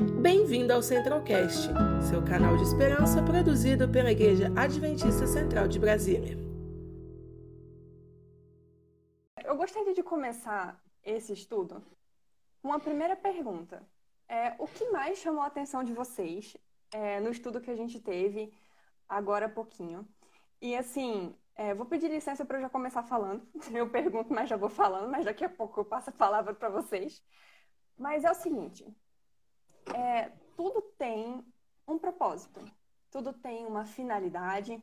Bem-vindo ao Centralcast, seu canal de esperança produzido pela Igreja Adventista Central de Brasília. Eu gostaria de começar esse estudo com uma primeira pergunta. É, o que mais chamou a atenção de vocês é, no estudo que a gente teve agora há pouquinho? E assim, é, vou pedir licença para eu já começar falando. Eu pergunto, mas já vou falando, mas daqui a pouco eu passo a palavra para vocês. Mas é o seguinte: é, tudo tem um propósito, tudo tem uma finalidade.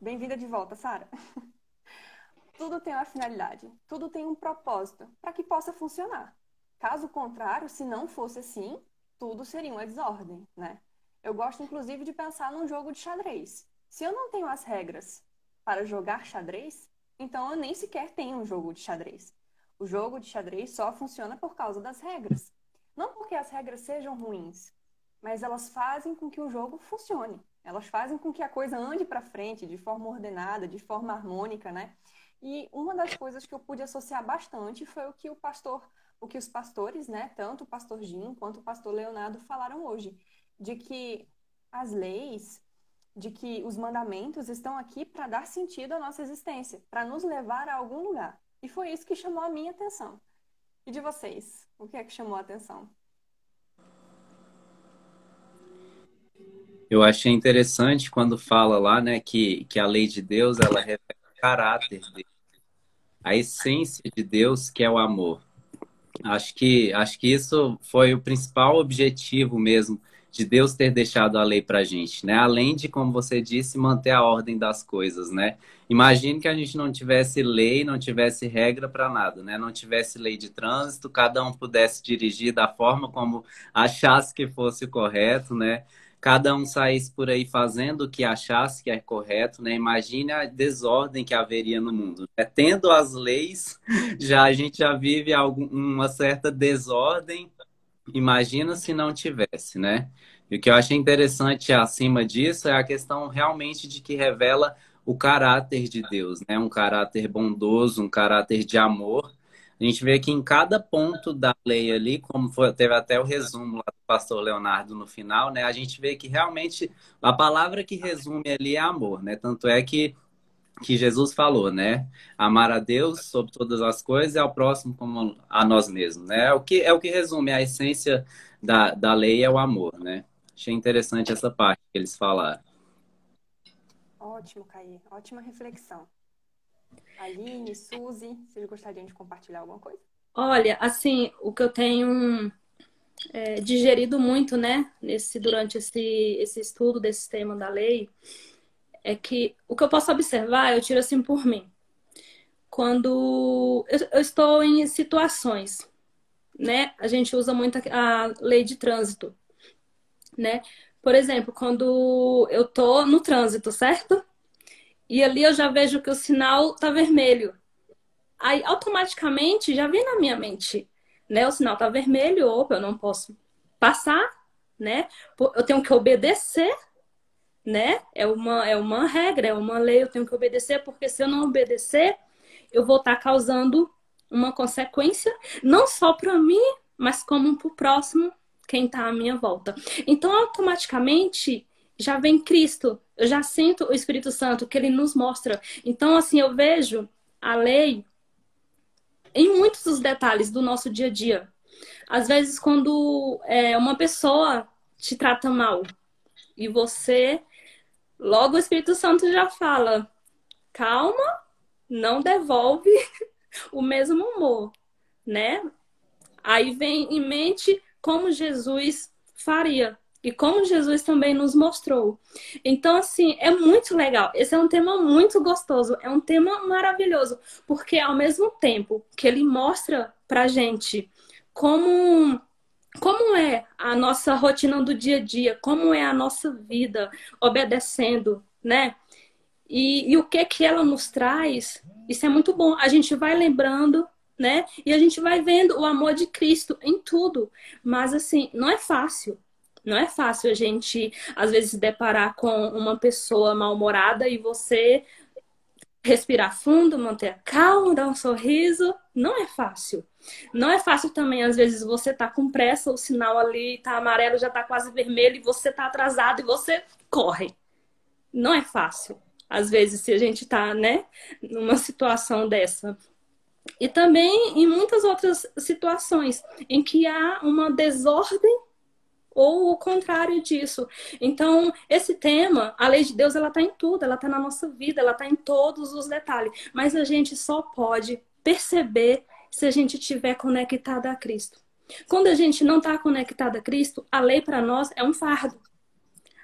Bem-vinda de volta, Sara. tudo tem uma finalidade, tudo tem um propósito para que possa funcionar. Caso contrário, se não fosse assim, tudo seria uma desordem, né? Eu gosto inclusive de pensar num jogo de xadrez. Se eu não tenho as regras para jogar xadrez, então eu nem sequer tenho um jogo de xadrez. O jogo de xadrez só funciona por causa das regras. Não porque as regras sejam ruins, mas elas fazem com que o jogo funcione. Elas fazem com que a coisa ande para frente de forma ordenada, de forma harmônica, né? E uma das coisas que eu pude associar bastante foi o que o pastor, o que os pastores, né, tanto o pastor Gino quanto o pastor Leonardo falaram hoje, de que as leis, de que os mandamentos estão aqui para dar sentido à nossa existência, para nos levar a algum lugar. E foi isso que chamou a minha atenção. E de vocês? O que é que chamou a atenção? Eu achei interessante quando fala lá, né, que, que a lei de Deus, ela revela o caráter dele. A essência de Deus, que é o amor. Acho que, acho que isso foi o principal objetivo mesmo de Deus ter deixado a lei para gente, né? Além de, como você disse, manter a ordem das coisas, né? Imagine que a gente não tivesse lei, não tivesse regra para nada, né? Não tivesse lei de trânsito, cada um pudesse dirigir da forma como achasse que fosse correto, né? Cada um saísse por aí fazendo o que achasse que é correto, né? Imagine a desordem que haveria no mundo. Né? Tendo as leis, já a gente já vive algum, uma certa desordem Imagina se não tivesse, né? E o que eu achei interessante acima disso é a questão realmente de que revela o caráter de Deus, né? Um caráter bondoso, um caráter de amor. A gente vê que em cada ponto da lei ali, como foi, teve até o resumo lá do pastor Leonardo no final, né? A gente vê que realmente a palavra que resume ali é amor, né? Tanto é que que Jesus falou, né? Amar a Deus sobre todas as coisas e ao próximo como a nós mesmos, né? É o que é o que resume a essência da, da lei é o amor, né? Achei interessante essa parte que eles falaram. Ótimo, Caí. Ótima reflexão. Aline, Suzy, vocês gostariam de compartilhar alguma coisa? Olha, assim, o que eu tenho é, digerido muito, né, nesse, durante esse, esse estudo desse tema da lei, é que o que eu posso observar, eu tiro assim por mim. Quando eu, eu estou em situações, né? A gente usa muito a, a lei de trânsito, né? Por exemplo, quando eu tô no trânsito, certo? E ali eu já vejo que o sinal tá vermelho. Aí automaticamente já vem na minha mente, né? O sinal tá vermelho, opa, eu não posso passar, né? Eu tenho que obedecer né? É uma, é uma regra, é uma lei, eu tenho que obedecer, porque se eu não obedecer, eu vou estar causando uma consequência, não só para mim, mas como para o próximo, quem está à minha volta. Então, automaticamente, já vem Cristo, eu já sinto o Espírito Santo, que ele nos mostra. Então, assim, eu vejo a lei em muitos dos detalhes do nosso dia a dia. Às vezes, quando é, uma pessoa te trata mal e você Logo o Espírito Santo já fala: calma, não devolve o mesmo humor, né? Aí vem em mente como Jesus faria e como Jesus também nos mostrou. Então, assim, é muito legal. Esse é um tema muito gostoso, é um tema maravilhoso, porque ao mesmo tempo que ele mostra pra gente como como é a nossa rotina do dia a dia, como é a nossa vida obedecendo, né? E, e o que que ela nos traz, isso é muito bom. A gente vai lembrando, né? E a gente vai vendo o amor de Cristo em tudo. Mas assim, não é fácil. Não é fácil a gente, às vezes, se deparar com uma pessoa mal-humorada e você respirar fundo, manter a calma, dar um sorriso. Não é fácil. Não é fácil também, às vezes, você tá com pressa, o sinal ali tá amarelo, já tá quase vermelho, e você tá atrasado e você corre. Não é fácil. Às vezes, se a gente tá, né, numa situação dessa. E também em muitas outras situações em que há uma desordem ou o contrário disso. Então, esse tema, a lei de Deus, ela está em tudo, ela está na nossa vida, ela está em todos os detalhes. Mas a gente só pode perceber se a gente estiver conectada a Cristo. Quando a gente não está conectada a Cristo, a lei para nós é um fardo.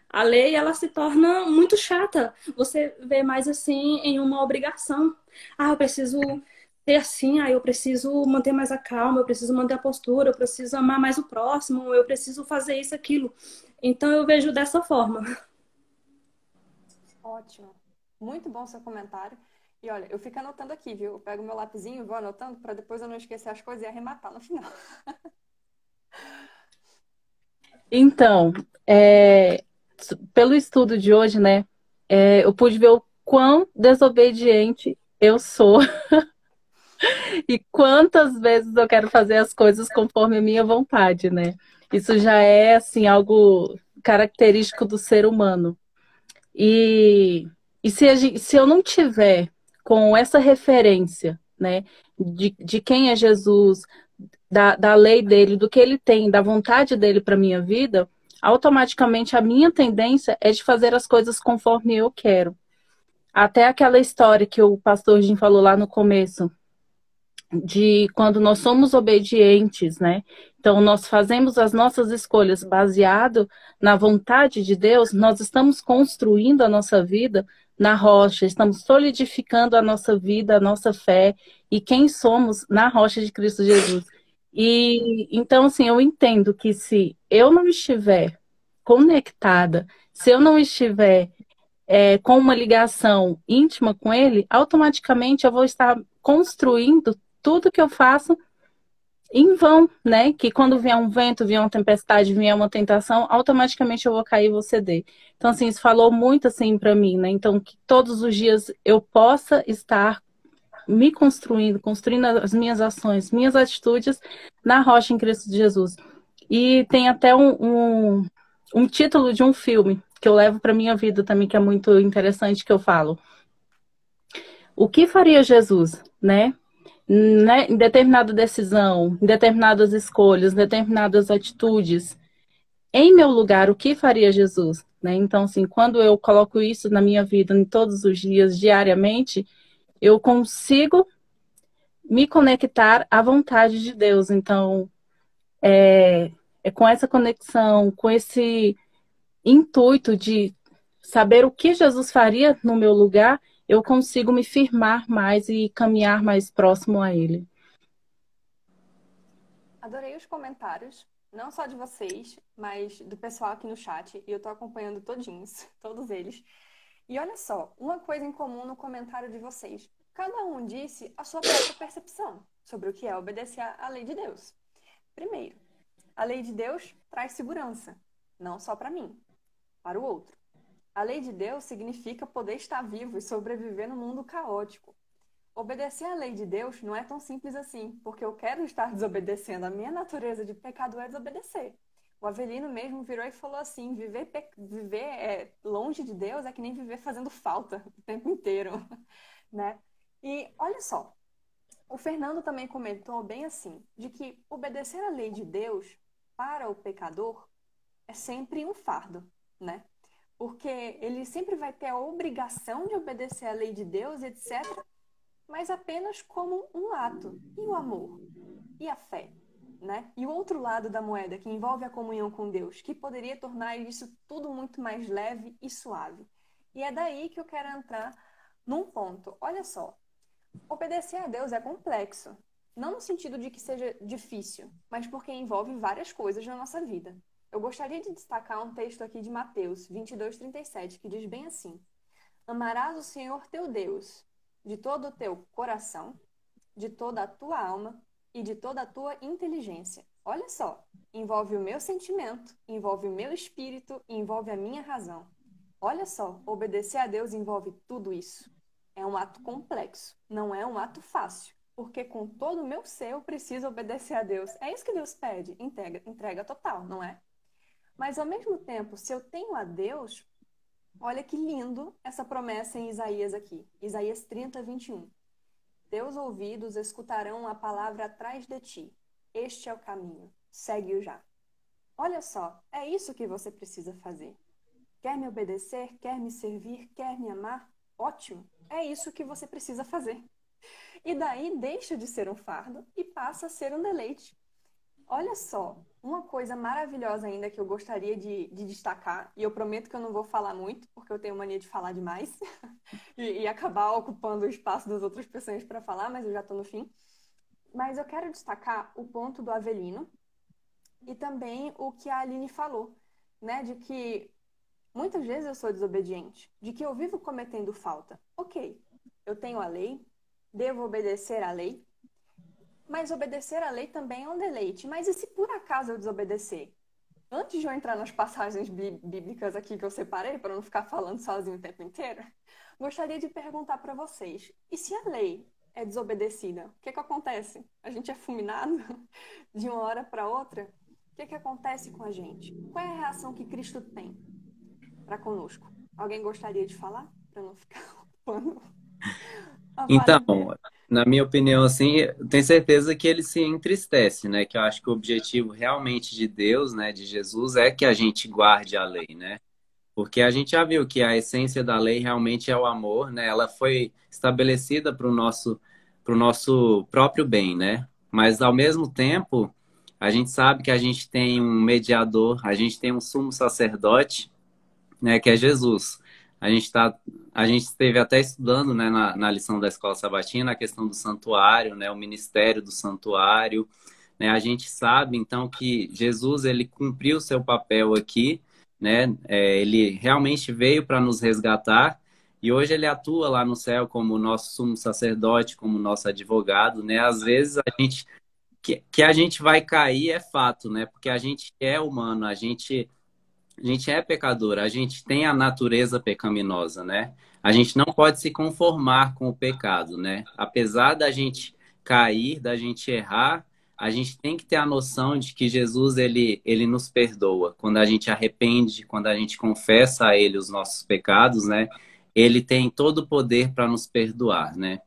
A lei ela se torna muito chata. Você vê mais assim em uma obrigação. Ah, eu preciso ser assim, ah, eu preciso manter mais a calma, eu preciso manter a postura, eu preciso amar mais o próximo, eu preciso fazer isso, aquilo. Então eu vejo dessa forma. Ótimo. Muito bom seu comentário. E olha, eu fico anotando aqui, viu? Eu pego meu lapisinho e vou anotando para depois eu não esquecer as coisas e arrematar no final. então, é, pelo estudo de hoje, né, é, eu pude ver o quão desobediente eu sou e quantas vezes eu quero fazer as coisas conforme a minha vontade, né? Isso já é assim algo característico do ser humano. E, e se, gente, se eu não tiver com essa referência, né, de, de quem é Jesus, da, da lei dele, do que ele tem, da vontade dele para minha vida, automaticamente a minha tendência é de fazer as coisas conforme eu quero. Até aquela história que o pastor Jim falou lá no começo, de quando nós somos obedientes, né? Então, nós fazemos as nossas escolhas baseado na vontade de Deus, nós estamos construindo a nossa vida na rocha, estamos solidificando a nossa vida, a nossa fé e quem somos na rocha de Cristo Jesus. E então, assim, eu entendo que se eu não estiver conectada, se eu não estiver é, com uma ligação íntima com Ele, automaticamente eu vou estar construindo tudo que eu faço em vão, né? Que quando vier um vento, vier uma tempestade, vier uma tentação, automaticamente eu vou cair e vou ceder. Então, assim, isso falou muito assim para mim, né? Então, que todos os dias eu possa estar me construindo, construindo as minhas ações, minhas atitudes na rocha em Cristo Jesus. E tem até um, um, um título de um filme que eu levo para minha vida também, que é muito interessante, que eu falo. O que faria Jesus, né? Né, em determinada decisão, em determinadas escolhas, em determinadas atitudes, em meu lugar, o que faria Jesus? Né? Então, assim, quando eu coloco isso na minha vida, em todos os dias, diariamente, eu consigo me conectar à vontade de Deus. Então, é, é com essa conexão, com esse intuito de saber o que Jesus faria no meu lugar, eu consigo me firmar mais e caminhar mais próximo a Ele. Adorei os comentários, não só de vocês, mas do pessoal aqui no chat. E eu tô acompanhando todinhos, todos eles. E olha só, uma coisa em comum no comentário de vocês. Cada um disse a sua própria percepção sobre o que é obedecer à lei de Deus. Primeiro, a lei de Deus traz segurança, não só para mim, para o outro. A lei de Deus significa poder estar vivo e sobreviver no mundo caótico. Obedecer à lei de Deus não é tão simples assim, porque eu quero estar desobedecendo. A minha natureza de pecado é desobedecer. O Avelino mesmo virou e falou assim: viver, viver é, longe de Deus é que nem viver fazendo falta o tempo inteiro, né? E olha só, o Fernando também comentou bem assim, de que obedecer à lei de Deus para o pecador é sempre um fardo, né? Porque ele sempre vai ter a obrigação de obedecer à lei de Deus, etc., mas apenas como um ato. E o amor? E a fé? Né? E o outro lado da moeda, que envolve a comunhão com Deus, que poderia tornar isso tudo muito mais leve e suave. E é daí que eu quero entrar num ponto. Olha só, obedecer a Deus é complexo. Não no sentido de que seja difícil, mas porque envolve várias coisas na nossa vida. Eu gostaria de destacar um texto aqui de Mateus 22, 37, que diz bem assim: Amarás o Senhor teu Deus de todo o teu coração, de toda a tua alma e de toda a tua inteligência. Olha só, envolve o meu sentimento, envolve o meu espírito envolve a minha razão. Olha só, obedecer a Deus envolve tudo isso. é um ato complexo, não é um ato fácil. Porque com todo o meu ser eu preciso obedecer a Deus. É isso que Deus pede, entrega, entrega total, não é? Mas ao mesmo tempo, se eu tenho a Deus, olha que lindo essa promessa em Isaías aqui. Isaías 30, 21. Teus ouvidos escutarão a palavra atrás de ti. Este é o caminho. Segue-o já. Olha só, é isso que você precisa fazer. Quer me obedecer? Quer me servir? Quer me amar? Ótimo! É isso que você precisa fazer. E daí deixa de ser um fardo e passa a ser um deleite. Olha só, uma coisa maravilhosa ainda que eu gostaria de, de, destacar, e eu prometo que eu não vou falar muito, porque eu tenho mania de falar demais e, e, acabar ocupando o espaço das outras pessoas para falar, mas eu já estou no fim. Mas eu quero destacar o ponto do Avelino e também o que a Aline falou, né, de que muitas vezes eu sou desobediente, de que eu vivo cometendo falta. Ok, eu tenho a lei, devo obedecer à lei, mas obedecer à lei também é um deleite. Mas e se por acaso eu desobedecer? Antes de eu entrar nas passagens bíblicas aqui que eu separei, para não ficar falando sozinho o tempo inteiro, gostaria de perguntar para vocês: e se a lei é desobedecida? O que, que acontece? A gente é fulminado de uma hora para outra? O que, que acontece com a gente? Qual é a reação que Cristo tem para conosco? Alguém gostaria de falar? Para não ficar ocupando. Então, na minha opinião, assim, tenho certeza que ele se entristece, né? Que eu acho que o objetivo realmente de Deus, né, de Jesus, é que a gente guarde a lei, né? Porque a gente já viu que a essência da lei realmente é o amor, né? Ela foi estabelecida para o nosso, pro nosso próprio bem, né? Mas ao mesmo tempo, a gente sabe que a gente tem um mediador, a gente tem um sumo sacerdote, né? Que é Jesus. A gente está a gente esteve até estudando né, na, na lição da escola sabatina a questão do santuário, né, o ministério do santuário. Né, a gente sabe então que Jesus ele cumpriu seu papel aqui, né, é, ele realmente veio para nos resgatar e hoje ele atua lá no céu como nosso sumo sacerdote, como nosso advogado. Né, às vezes a gente que, que a gente vai cair é fato, né, porque a gente é humano, a gente a gente é pecador, a gente tem a natureza pecaminosa, né? A gente não pode se conformar com o pecado, né? Apesar da gente cair, da gente errar, a gente tem que ter a noção de que Jesus ele, ele nos perdoa. Quando a gente arrepende, quando a gente confessa a ele os nossos pecados, né? Ele tem todo o poder para nos perdoar, né?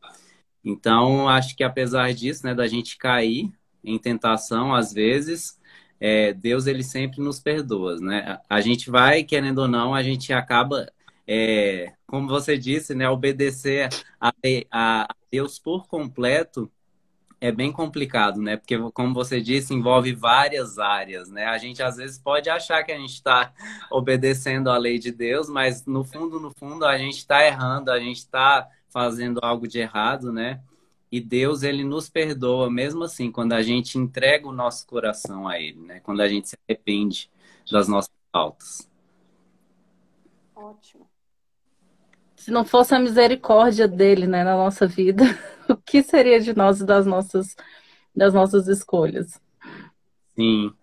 Então, acho que apesar disso, né, da gente cair em tentação às vezes, é, Deus ele sempre nos perdoa, né? A gente vai, querendo ou não, a gente acaba, é, como você disse, né, obedecer a, a, Deus por completo é bem complicado, né? Porque, como você disse, envolve várias áreas, né? A gente às vezes pode achar que a gente está obedecendo a lei de Deus, mas no fundo, no fundo, a gente está errando, a gente está fazendo algo de errado, né? E Deus, ele nos perdoa mesmo assim, quando a gente entrega o nosso coração a ele, né? Quando a gente se arrepende das nossas faltas. Ótimo. Se não fosse a misericórdia dele, né, na nossa vida, o que seria de nós e das nossas das nossas escolhas? Sim.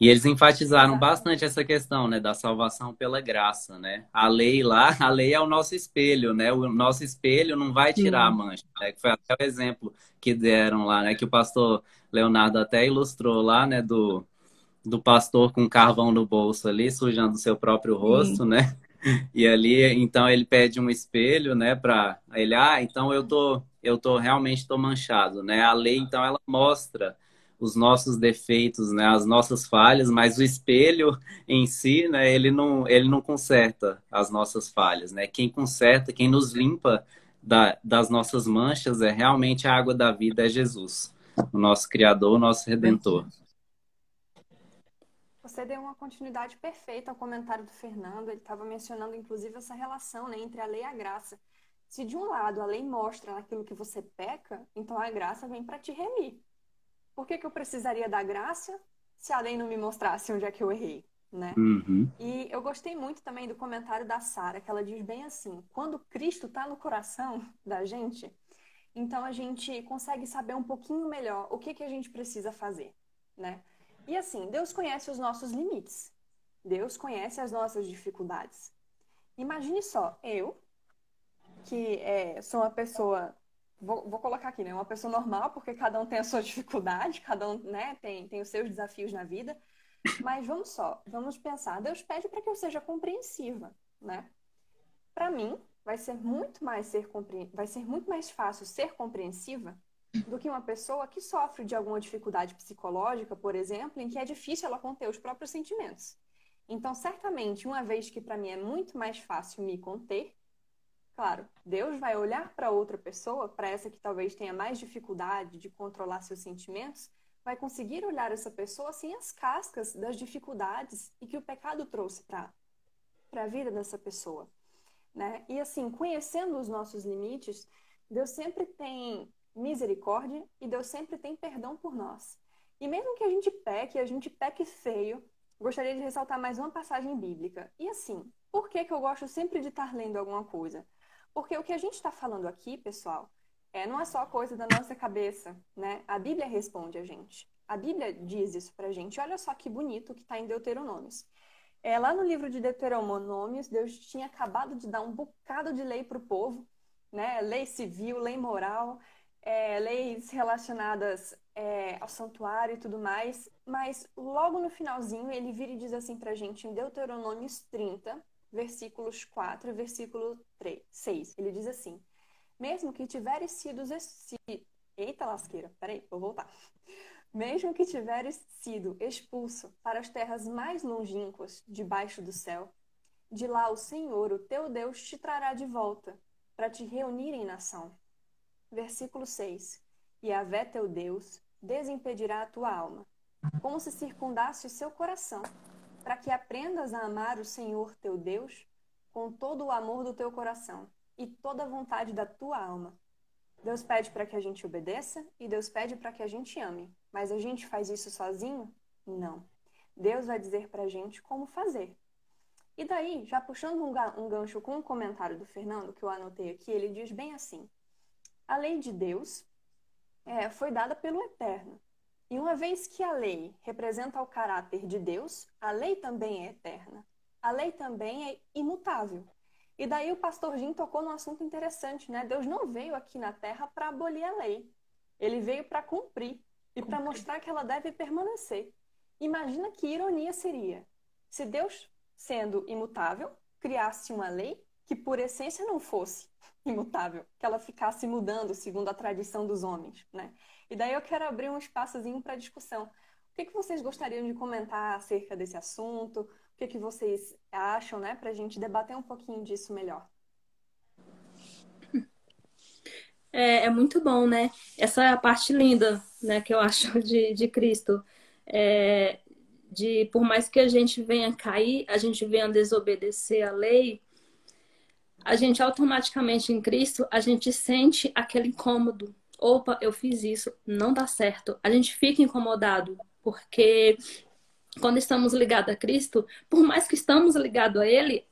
E eles enfatizaram bastante essa questão, né, da salvação pela graça, né? A lei lá, a lei é o nosso espelho, né? O nosso espelho não vai tirar a mancha, né? Que foi até o exemplo que deram lá, né? Que o pastor Leonardo até ilustrou lá, né? Do, do pastor com carvão no bolso ali, sujando o seu próprio rosto, Sim. né? E ali, então ele pede um espelho, né? Para ele, ah, então eu tô, eu tô realmente tô manchado, né? A lei, então, ela mostra os nossos defeitos, né, as nossas falhas, mas o espelho em si, né, ele não, ele não conserta as nossas falhas, né? Quem conserta, quem nos limpa da, das nossas manchas é realmente a água da vida, é Jesus, o nosso Criador, o nosso Redentor. Você deu uma continuidade perfeita ao comentário do Fernando. Ele estava mencionando, inclusive, essa relação né, entre a lei e a graça. Se de um lado a lei mostra aquilo que você peca, então a graça vem para te remir. Por que, que eu precisaria da graça se a lei não me mostrasse onde é que eu errei? Né? Uhum. E eu gostei muito também do comentário da Sara, que ela diz bem assim: quando Cristo está no coração da gente, então a gente consegue saber um pouquinho melhor o que, que a gente precisa fazer, né? E assim, Deus conhece os nossos limites, Deus conhece as nossas dificuldades. Imagine só, eu, que é, sou uma pessoa, vou, vou, colocar aqui, né? Uma pessoa normal, porque cada um tem a sua dificuldade, cada um né, tem, tem os seus desafios na vida. Mas vamos só, vamos pensar. Deus pede para que eu seja compreensiva, né? Para mim, vai ser muito mais ser vai ser muito mais fácil ser compreensiva do que uma pessoa que sofre de alguma dificuldade psicológica, por exemplo, em que é difícil ela conter os próprios sentimentos. Então, certamente, uma vez que para mim é muito mais fácil me conter, claro, Deus vai olhar para outra pessoa, para essa que talvez tenha mais dificuldade de controlar seus sentimentos, vai conseguir olhar essa pessoa sem as cascas das dificuldades e que o pecado trouxe para a vida dessa pessoa. Né? E assim, conhecendo os nossos limites, Deus sempre tem misericórdia e Deus sempre tem perdão por nós. E mesmo que a gente peque, a gente peque feio, gostaria de ressaltar mais uma passagem bíblica. E assim, por que, que eu gosto sempre de estar lendo alguma coisa? Porque o que a gente está falando aqui, pessoal, é, não é só coisa da nossa cabeça, né? A Bíblia responde a gente. A Bíblia diz isso pra gente. Olha só que bonito que está em Deuteronômios. É, lá no livro de Deuteronômios, Deus tinha acabado de dar um bocado de lei para o povo, né? Lei civil, lei moral, é, leis relacionadas é, ao santuário e tudo mais, mas logo no finalzinho ele vira e diz assim pra gente em Deuteronômios 30, versículos 4 e versículo 3, 6. Ele diz assim: Mesmo que tiveres sido. Eita lasqueira, peraí, vou voltar. Mesmo que tiveres sido expulso para as terras mais longínquas debaixo do céu, de lá o Senhor, o teu Deus, te trará de volta para te reunir em nação Versículo 6. E a vé teu Deus desimpedirá a tua alma, como se circundasse o seu coração, para que aprendas a amar o Senhor teu Deus com todo o amor do teu coração e toda a vontade da tua alma. Deus pede para que a gente obedeça e Deus pede para que a gente ame. Mas a gente faz isso sozinho? Não. Deus vai dizer para a gente como fazer. E daí, já puxando um gancho com um comentário do Fernando, que eu anotei aqui, ele diz bem assim: a lei de Deus é, foi dada pelo Eterno. E uma vez que a lei representa o caráter de Deus, a lei também é eterna. A lei também é imutável. E daí o pastor Jim tocou num assunto interessante, né? Deus não veio aqui na terra para abolir a lei. Ele veio para cumprir e para mostrar que ela deve permanecer. Imagina que ironia seria se Deus, sendo imutável, criasse uma lei que por essência não fosse imutável, que ela ficasse mudando segundo a tradição dos homens, né? E daí eu quero abrir um espaçozinho para discussão. O que, que vocês gostariam de comentar acerca desse assunto? O que, que vocês acham, né? Para a gente debater um pouquinho disso melhor. É, é, muito bom, né? Essa é a parte linda, né? Que eu acho de, de Cristo. É, de por mais que a gente venha cair, a gente venha desobedecer a lei, a gente automaticamente em Cristo, a gente sente aquele incômodo. Opa, eu fiz isso, não dá certo. A gente fica incomodado, porque quando estamos ligados a Cristo, por mais que estamos ligados a Ele,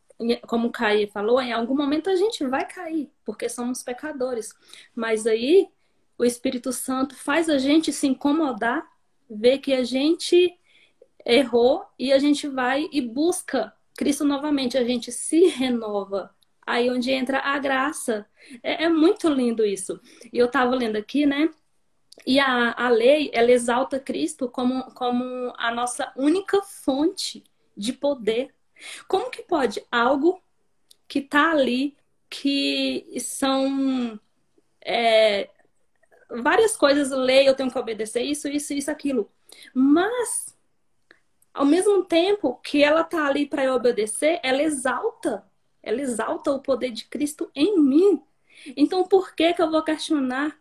como o Caí falou, em algum momento a gente vai cair, porque somos pecadores. Mas aí o Espírito Santo faz a gente se incomodar, ver que a gente errou e a gente vai e busca Cristo novamente, a gente se renova aí onde entra a graça. É, é muito lindo isso. E eu estava lendo aqui, né? E a, a lei, ela exalta Cristo como, como a nossa única fonte de poder. Como que pode algo que está ali, que são é, várias coisas, lei, eu tenho que obedecer isso, isso, isso, aquilo. Mas, ao mesmo tempo que ela está ali para eu obedecer, ela exalta ela exalta o poder de Cristo em mim. Então, por que, que eu vou questionar?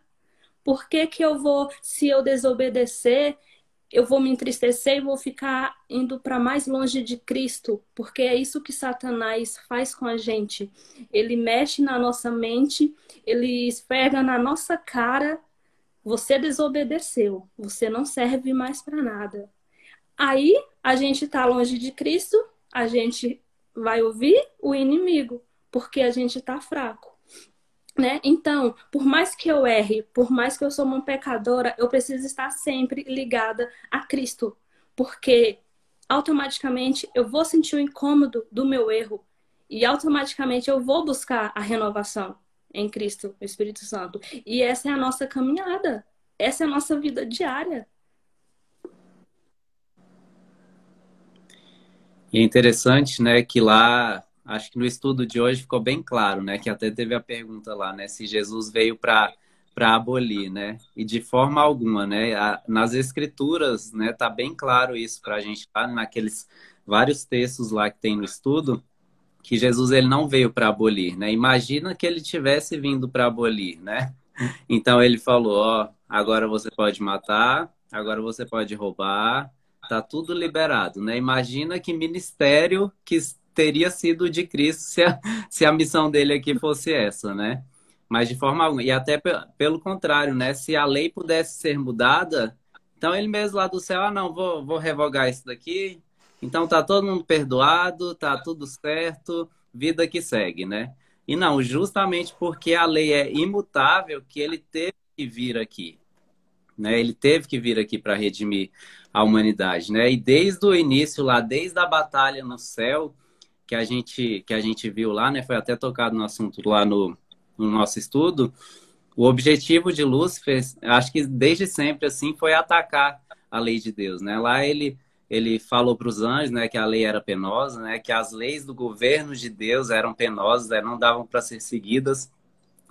Por que, que eu vou, se eu desobedecer, eu vou me entristecer e vou ficar indo para mais longe de Cristo? Porque é isso que Satanás faz com a gente. Ele mexe na nossa mente, ele esfrega na nossa cara. Você desobedeceu, você não serve mais para nada. Aí a gente está longe de Cristo, a gente vai ouvir o inimigo, porque a gente está fraco. Né? Então, por mais que eu erre, por mais que eu sou uma pecadora, eu preciso estar sempre ligada a Cristo, porque automaticamente eu vou sentir o incômodo do meu erro e automaticamente eu vou buscar a renovação. em Cristo, o Espírito Santo. E essa é a nossa caminhada. Essa é a nossa vida diária. E é interessante, né, que lá, acho que no estudo de hoje ficou bem claro, né, que até teve a pergunta lá, né, se Jesus veio para para abolir, né? E de forma alguma, né? Nas escrituras, né, tá bem claro isso para a gente, tá? naqueles vários textos lá que tem no estudo, que Jesus ele não veio para abolir, né? Imagina que ele tivesse vindo para abolir, né? Então ele falou, ó, agora você pode matar, agora você pode roubar, tá tudo liberado, né? Imagina que ministério que teria sido de Cristo se a, se a missão dele aqui fosse essa, né? Mas de forma alguma. E até pelo contrário, né? Se a lei pudesse ser mudada, então ele mesmo lá do céu, ah, não, vou, vou revogar isso daqui. Então tá todo mundo perdoado, tá tudo certo, vida que segue, né? E não, justamente porque a lei é imutável que ele teve que vir aqui. Né? Ele teve que vir aqui para redimir a humanidade, né? E desde o início lá, desde a batalha no céu, que a gente que a gente viu lá, né? Foi até tocado no assunto lá no no nosso estudo, o objetivo de Lúcifer, acho que desde sempre assim, foi atacar a lei de Deus, né? Lá ele ele falou para os anjos, né, que a lei era penosa, né, que as leis do governo de Deus eram penosas, né, não davam para ser seguidas.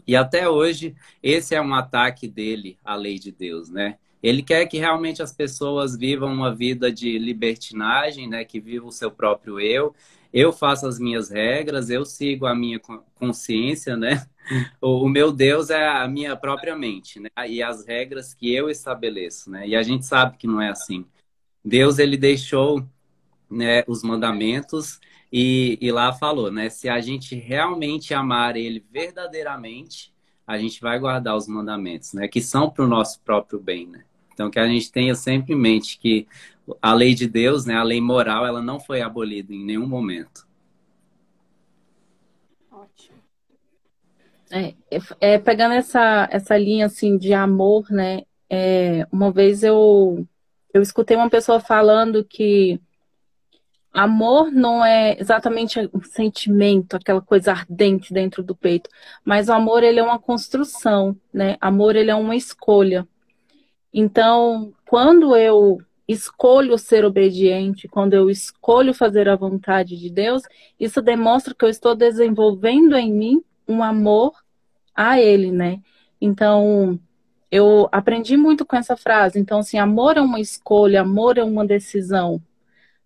E até hoje esse é um ataque dele à lei de Deus, né? Ele quer que realmente as pessoas vivam uma vida de libertinagem, né, que vivam o seu próprio eu. Eu faço as minhas regras, eu sigo a minha consciência, né? o, meu Deus é a minha própria mente, né? E as regras que eu estabeleço, né? E a gente sabe que não é assim. Deus ele deixou né, os mandamentos e, e lá falou, né? Se a gente realmente amar Ele verdadeiramente, a gente vai guardar os mandamentos, né? Que são para o nosso próprio bem, né? Então que a gente tenha sempre em mente que a lei de Deus, né? A lei moral, ela não foi abolida em nenhum momento. É, é, pegando essa, essa linha assim de amor, né? É, uma vez eu, eu escutei uma pessoa falando que amor não é exatamente um sentimento, aquela coisa ardente dentro do peito, mas o amor ele é uma construção, né? Amor ele é uma escolha. Então, quando eu escolho ser obediente, quando eu escolho fazer a vontade de Deus, isso demonstra que eu estou desenvolvendo em mim um amor a ele, né? Então, eu aprendi muito com essa frase. Então, assim, amor é uma escolha, amor é uma decisão.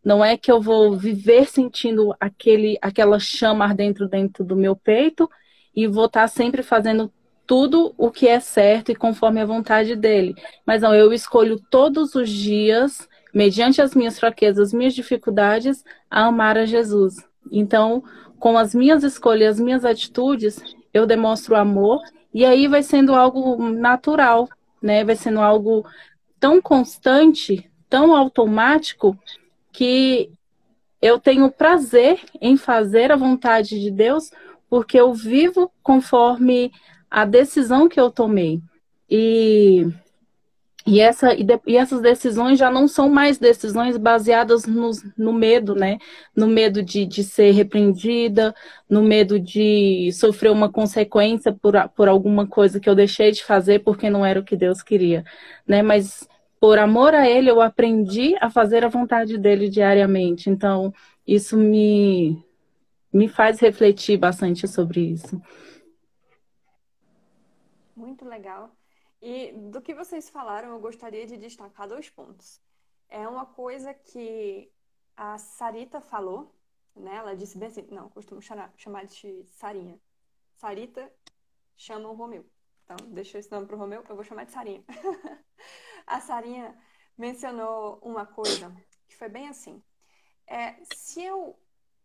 Não é que eu vou viver sentindo aquele, aquela chama dentro dentro do meu peito e vou estar sempre fazendo tudo o que é certo e conforme a vontade dele. Mas não, eu escolho todos os dias, mediante as minhas fraquezas, as minhas dificuldades, a amar a Jesus. Então, com as minhas escolhas, as minhas atitudes, eu demonstro amor, e aí vai sendo algo natural, né? Vai sendo algo tão constante, tão automático, que eu tenho prazer em fazer a vontade de Deus, porque eu vivo conforme a decisão que eu tomei. E e, essa, e, de, e, essas decisões já não são mais decisões baseadas no, no medo, né? No medo de, de ser repreendida, no medo de sofrer uma consequência por, por alguma coisa que eu deixei de fazer porque não era o que Deus queria, né? Mas por amor a Ele, eu aprendi a fazer a vontade dele diariamente. Então, isso me, me faz refletir bastante sobre isso. Muito legal. E do que vocês falaram, eu gostaria de destacar dois pontos. É uma coisa que a Sarita falou, né? Ela disse bem assim, não, costumo chamar, de Sarinha. Sarita chama o Romeu. Então, deixa esse nome pro Romeu, eu vou chamar de Sarinha. a Sarinha mencionou uma coisa que foi bem assim. É, se eu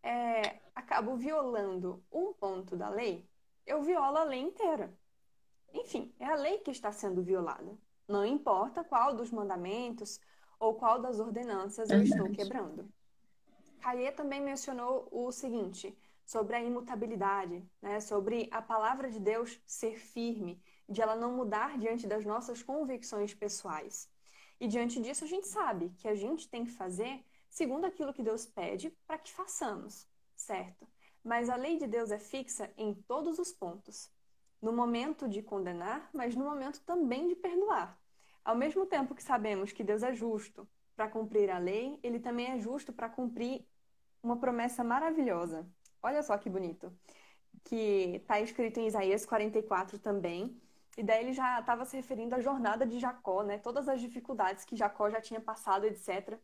é, acabo violando um ponto da lei, eu violo a lei inteira. Enfim, é a lei que está sendo violada. Não importa qual dos mandamentos ou qual das ordenanças eu estou quebrando. Caê também mencionou o seguinte sobre a imutabilidade, né? sobre a palavra de Deus ser firme, de ela não mudar diante das nossas convicções pessoais. E diante disso, a gente sabe que a gente tem que fazer segundo aquilo que Deus pede para que façamos, certo? Mas a lei de Deus é fixa em todos os pontos. No momento de condenar, mas no momento também de perdoar. Ao mesmo tempo que sabemos que Deus é justo para cumprir a lei, ele também é justo para cumprir uma promessa maravilhosa. Olha só que bonito. Que está escrito em Isaías 44 também. E daí ele já estava se referindo à jornada de Jacó, né? Todas as dificuldades que Jacó já tinha passado, etc.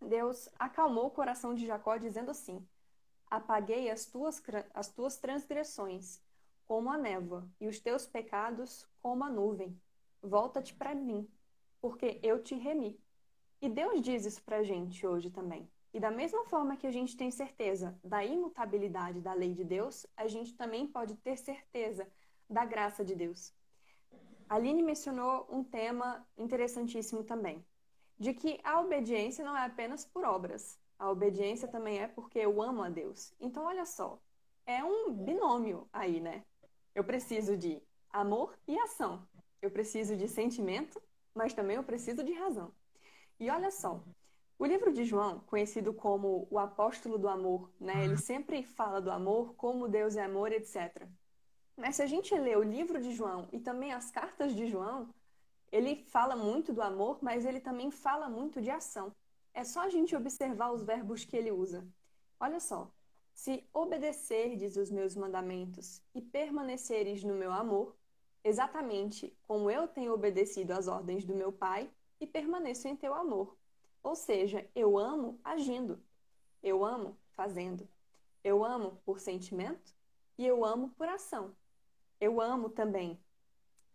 Deus acalmou o coração de Jacó dizendo assim: Apaguei as tuas, as tuas transgressões como a névoa e os teus pecados como a nuvem. Volta-te para mim, porque eu te remi. E Deus diz isso para a gente hoje também. E da mesma forma que a gente tem certeza da imutabilidade da lei de Deus, a gente também pode ter certeza da graça de Deus. A Aline mencionou um tema interessantíssimo também, de que a obediência não é apenas por obras, a obediência também é porque eu amo a Deus. Então, olha só, é um binômio aí, né? Eu preciso de amor e ação. Eu preciso de sentimento, mas também eu preciso de razão. E olha só, o livro de João, conhecido como o apóstolo do amor, né? Ele sempre fala do amor, como Deus é amor, etc. Mas se a gente lê o livro de João e também as cartas de João, ele fala muito do amor, mas ele também fala muito de ação. É só a gente observar os verbos que ele usa. Olha só. Se obedecerdes os meus mandamentos e permaneceres no meu amor, exatamente como eu tenho obedecido às ordens do meu Pai e permaneço em teu amor. Ou seja, eu amo agindo, eu amo fazendo, eu amo por sentimento e eu amo por ação. Eu amo também,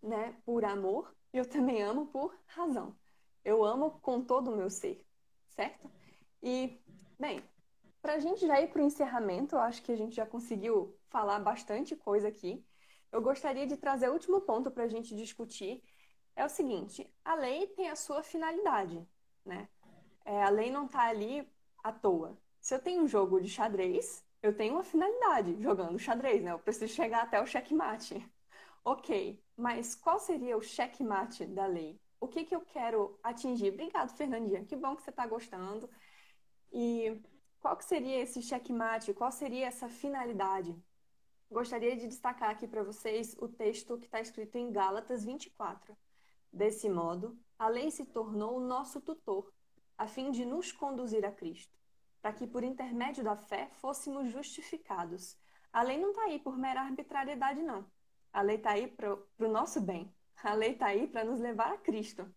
né, por amor e eu também amo por razão. Eu amo com todo o meu ser, certo? E, bem, a gente já ir para o encerramento, eu acho que a gente já conseguiu falar bastante coisa aqui. Eu gostaria de trazer o último ponto para a gente discutir. É o seguinte: a lei tem a sua finalidade, né? É, a lei não está ali à toa. Se eu tenho um jogo de xadrez, eu tenho uma finalidade jogando xadrez, né? Eu preciso chegar até o checkmate. Ok, mas qual seria o checkmate da lei? O que, que eu quero atingir? Obrigado, Fernandinha. Que bom que você está gostando. E qual que seria esse checkmate? Qual seria essa finalidade? Gostaria de destacar aqui para vocês o texto que está escrito em Gálatas 24. Desse modo, a lei se tornou o nosso tutor a fim de nos conduzir a Cristo, para que por intermédio da fé fôssemos justificados. A lei não está aí por mera arbitrariedade, não. A lei está aí para o nosso bem. A lei está aí para nos levar a Cristo.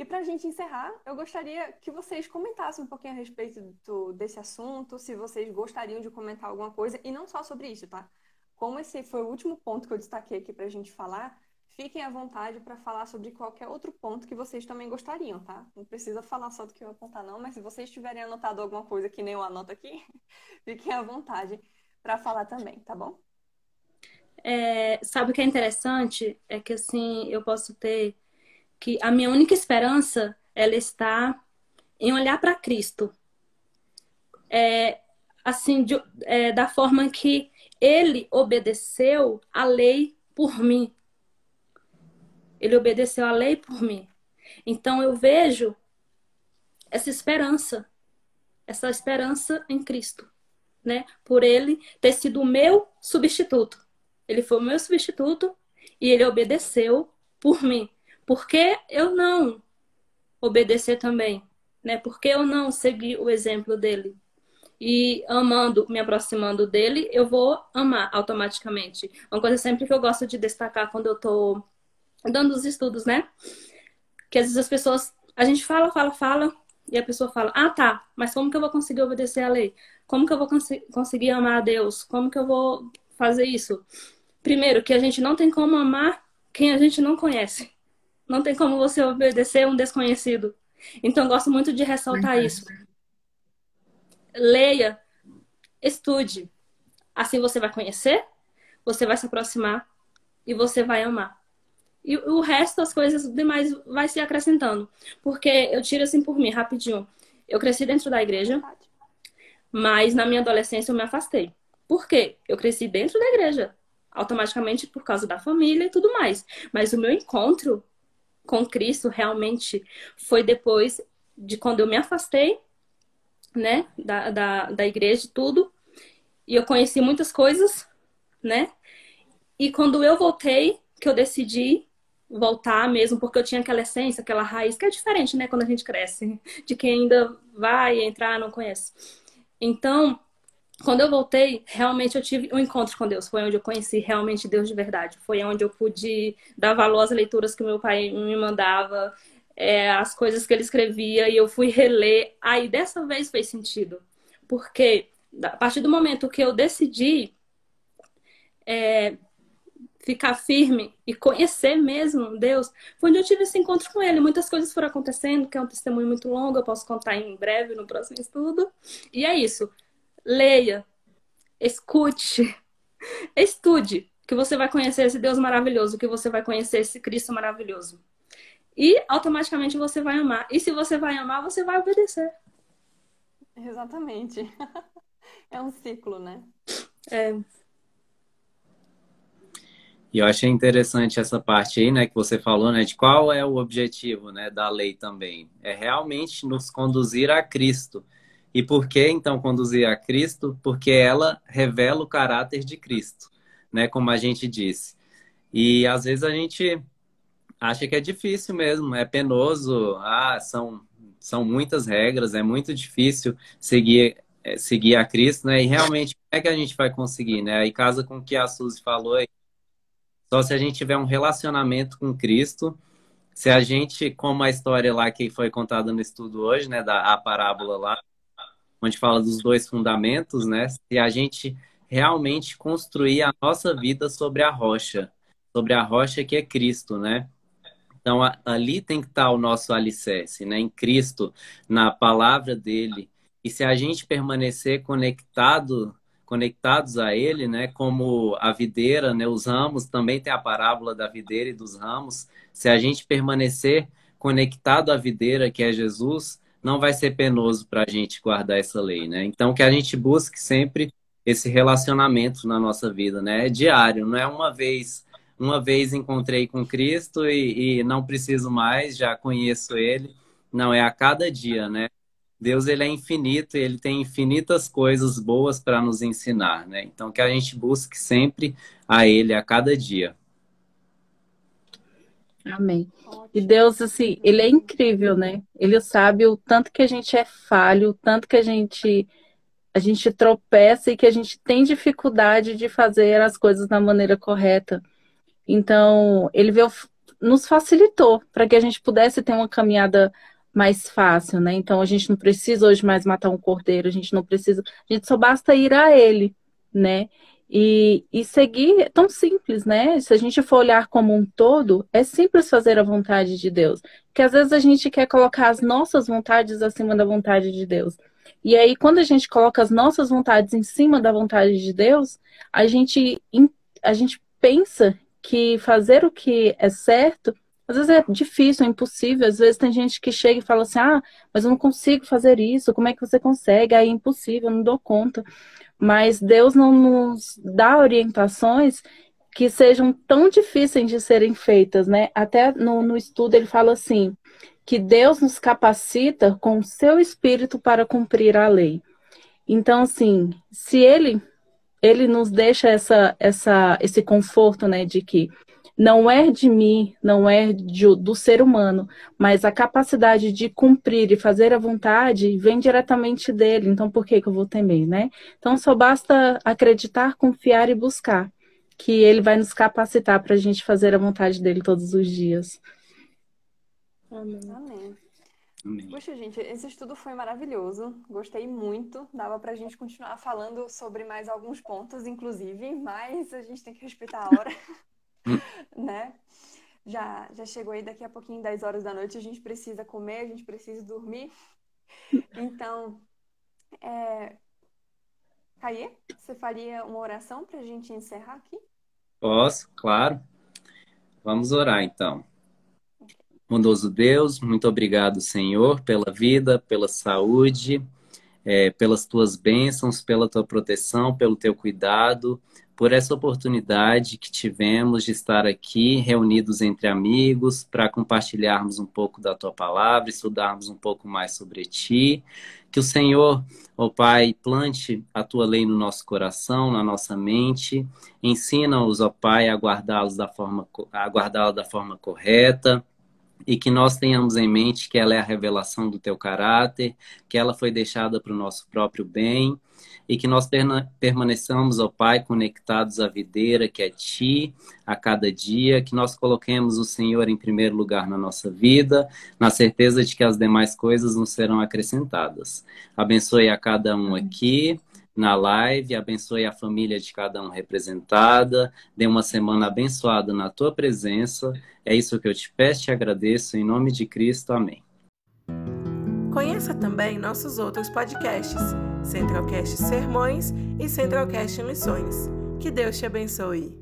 E para a gente encerrar, eu gostaria que vocês comentassem um pouquinho a respeito do, desse assunto, se vocês gostariam de comentar alguma coisa, e não só sobre isso, tá? Como esse foi o último ponto que eu destaquei aqui para a gente falar, Fiquem à vontade para falar sobre qualquer outro ponto que vocês também gostariam, tá? Não precisa falar só do que eu apontar, não, mas se vocês tiverem anotado alguma coisa que nem eu anoto aqui, fiquem à vontade para falar também, tá bom? É, sabe o que é interessante? É que assim, eu posso ter que a minha única esperança ela está em olhar para Cristo. É, assim, de, é, da forma que ele obedeceu a lei por mim. Ele obedeceu a lei por mim. Então eu vejo essa esperança, essa esperança em Cristo, né? Por ele ter sido o meu substituto. Ele foi o meu substituto e ele obedeceu por mim. Por que eu não obedecer também? Né? Por que eu não seguir o exemplo dele? E amando, me aproximando dele, eu vou amar automaticamente. Uma coisa sempre que eu gosto de destacar quando eu tô dando os estudos, né? Que às vezes as pessoas, a gente fala, fala, fala, e a pessoa fala, ah, tá, mas como que eu vou conseguir obedecer a lei? Como que eu vou cons conseguir amar a Deus? Como que eu vou fazer isso? Primeiro, que a gente não tem como amar quem a gente não conhece. Não tem como você obedecer um desconhecido. Então, gosto muito de ressaltar isso. Leia, estude. Assim você vai conhecer, você vai se aproximar e você vai amar. E o resto, as coisas demais, vai se acrescentando. Porque eu tiro assim por mim, rapidinho. Eu cresci dentro da igreja, mas na minha adolescência eu me afastei. Por quê? Eu cresci dentro da igreja, automaticamente por causa da família e tudo mais. Mas o meu encontro com Cristo realmente foi depois de quando eu me afastei, né, da, da, da igreja e tudo. E eu conheci muitas coisas, né? E quando eu voltei, que eu decidi voltar mesmo, porque eu tinha aquela essência, aquela raiz, que é diferente, né, quando a gente cresce, de quem ainda vai entrar, não conhece. Então, quando eu voltei, realmente eu tive um encontro com Deus. Foi onde eu conheci realmente Deus de verdade. Foi onde eu pude dar valor às leituras que meu pai me mandava, é, as coisas que ele escrevia, e eu fui reler. Aí dessa vez fez sentido. Porque a partir do momento que eu decidi é, ficar firme e conhecer mesmo Deus, foi onde eu tive esse encontro com Ele. Muitas coisas foram acontecendo, que é um testemunho muito longo, eu posso contar em breve no próximo estudo. E é isso leia, escute, estude, que você vai conhecer esse Deus maravilhoso, que você vai conhecer esse Cristo maravilhoso. E automaticamente você vai amar. E se você vai amar, você vai obedecer. Exatamente. É um ciclo, né? É. E eu achei interessante essa parte aí, né, que você falou, né, de qual é o objetivo, né, da lei também. É realmente nos conduzir a Cristo. E por que então conduzir a Cristo? Porque ela revela o caráter de Cristo, né? Como a gente disse. E às vezes a gente acha que é difícil mesmo, é penoso, ah, são, são muitas regras, é muito difícil seguir é, seguir a Cristo, né? E realmente como é que a gente vai conseguir, né? Aí casa com o que a Suzy falou aí. Só se a gente tiver um relacionamento com Cristo, se a gente, como a história lá que foi contada no estudo hoje, né, da a parábola lá, onde fala dos dois fundamentos, né? Se a gente realmente construir a nossa vida sobre a rocha, sobre a rocha que é Cristo, né? Então ali tem que estar o nosso alicerce, né? Em Cristo, na palavra dele. E se a gente permanecer conectado, conectados a Ele, né? Como a videira, né? Os ramos também tem a parábola da videira e dos ramos. Se a gente permanecer conectado à videira, que é Jesus, não vai ser penoso para a gente guardar essa lei, né? Então, que a gente busque sempre esse relacionamento na nossa vida, né? É diário, não é uma vez, uma vez encontrei com Cristo e, e não preciso mais, já conheço Ele. Não, é a cada dia, né? Deus ele é infinito, ele tem infinitas coisas boas para nos ensinar, né? Então que a gente busque sempre a ele a cada dia. Amém. E Deus, assim, ele é incrível, né? Ele sabe o tanto que a gente é falho, o tanto que a gente a gente tropeça e que a gente tem dificuldade de fazer as coisas da maneira correta. Então, ele veio, nos facilitou para que a gente pudesse ter uma caminhada mais fácil, né? Então, a gente não precisa hoje mais matar um cordeiro, a gente não precisa, a gente só basta ir a ele, né? E, e seguir é tão simples, né? Se a gente for olhar como um todo, é simples fazer a vontade de Deus. Porque às vezes a gente quer colocar as nossas vontades acima da vontade de Deus. E aí, quando a gente coloca as nossas vontades em cima da vontade de Deus, a gente, a gente pensa que fazer o que é certo, às vezes é difícil, é impossível. Às vezes tem gente que chega e fala assim: ah, mas eu não consigo fazer isso, como é que você consegue? Aí é impossível, eu não dou conta mas Deus não nos dá orientações que sejam tão difíceis de serem feitas, né? Até no, no estudo ele fala assim, que Deus nos capacita com o seu espírito para cumprir a lei. Então, assim, se ele ele nos deixa essa, essa, esse conforto, né, de que não é de mim, não é de, do ser humano, mas a capacidade de cumprir e fazer a vontade vem diretamente dele. Então, por que, que eu vou temer, né? Então, só basta acreditar, confiar e buscar, que ele vai nos capacitar para a gente fazer a vontade dele todos os dias. Amém. Amém. Poxa, gente, esse estudo foi maravilhoso. Gostei muito. Dava para a gente continuar falando sobre mais alguns pontos, inclusive, mas a gente tem que respeitar a hora. né? Já, já chegou aí daqui a pouquinho, 10 horas da noite, a gente precisa comer, a gente precisa dormir. Então, é... Caê, você faria uma oração para a gente encerrar aqui? Posso, claro. Vamos orar então. Bondoso Deus, muito obrigado, Senhor, pela vida, pela saúde. É, pelas tuas bênçãos, pela tua proteção, pelo teu cuidado, por essa oportunidade que tivemos de estar aqui reunidos entre amigos para compartilharmos um pouco da tua palavra, estudarmos um pouco mais sobre ti. Que o Senhor, ó oh Pai, plante a tua lei no nosso coração, na nossa mente. Ensina-os, ó oh Pai, a guardá-los da forma a guardá-la da forma correta e que nós tenhamos em mente que ela é a revelação do teu caráter, que ela foi deixada para o nosso próprio bem e que nós permaneçamos, ó Pai, conectados à videira que é Ti a cada dia, que nós coloquemos o Senhor em primeiro lugar na nossa vida, na certeza de que as demais coisas nos serão acrescentadas. Abençoe a cada um aqui na live, abençoe a família de cada um representada, dê uma semana abençoada na tua presença. É isso que eu te peço, te agradeço, em nome de Cristo. Amém. Conheça também nossos outros podcasts, Centralcast Sermões e Centralcast Missões. Que Deus te abençoe.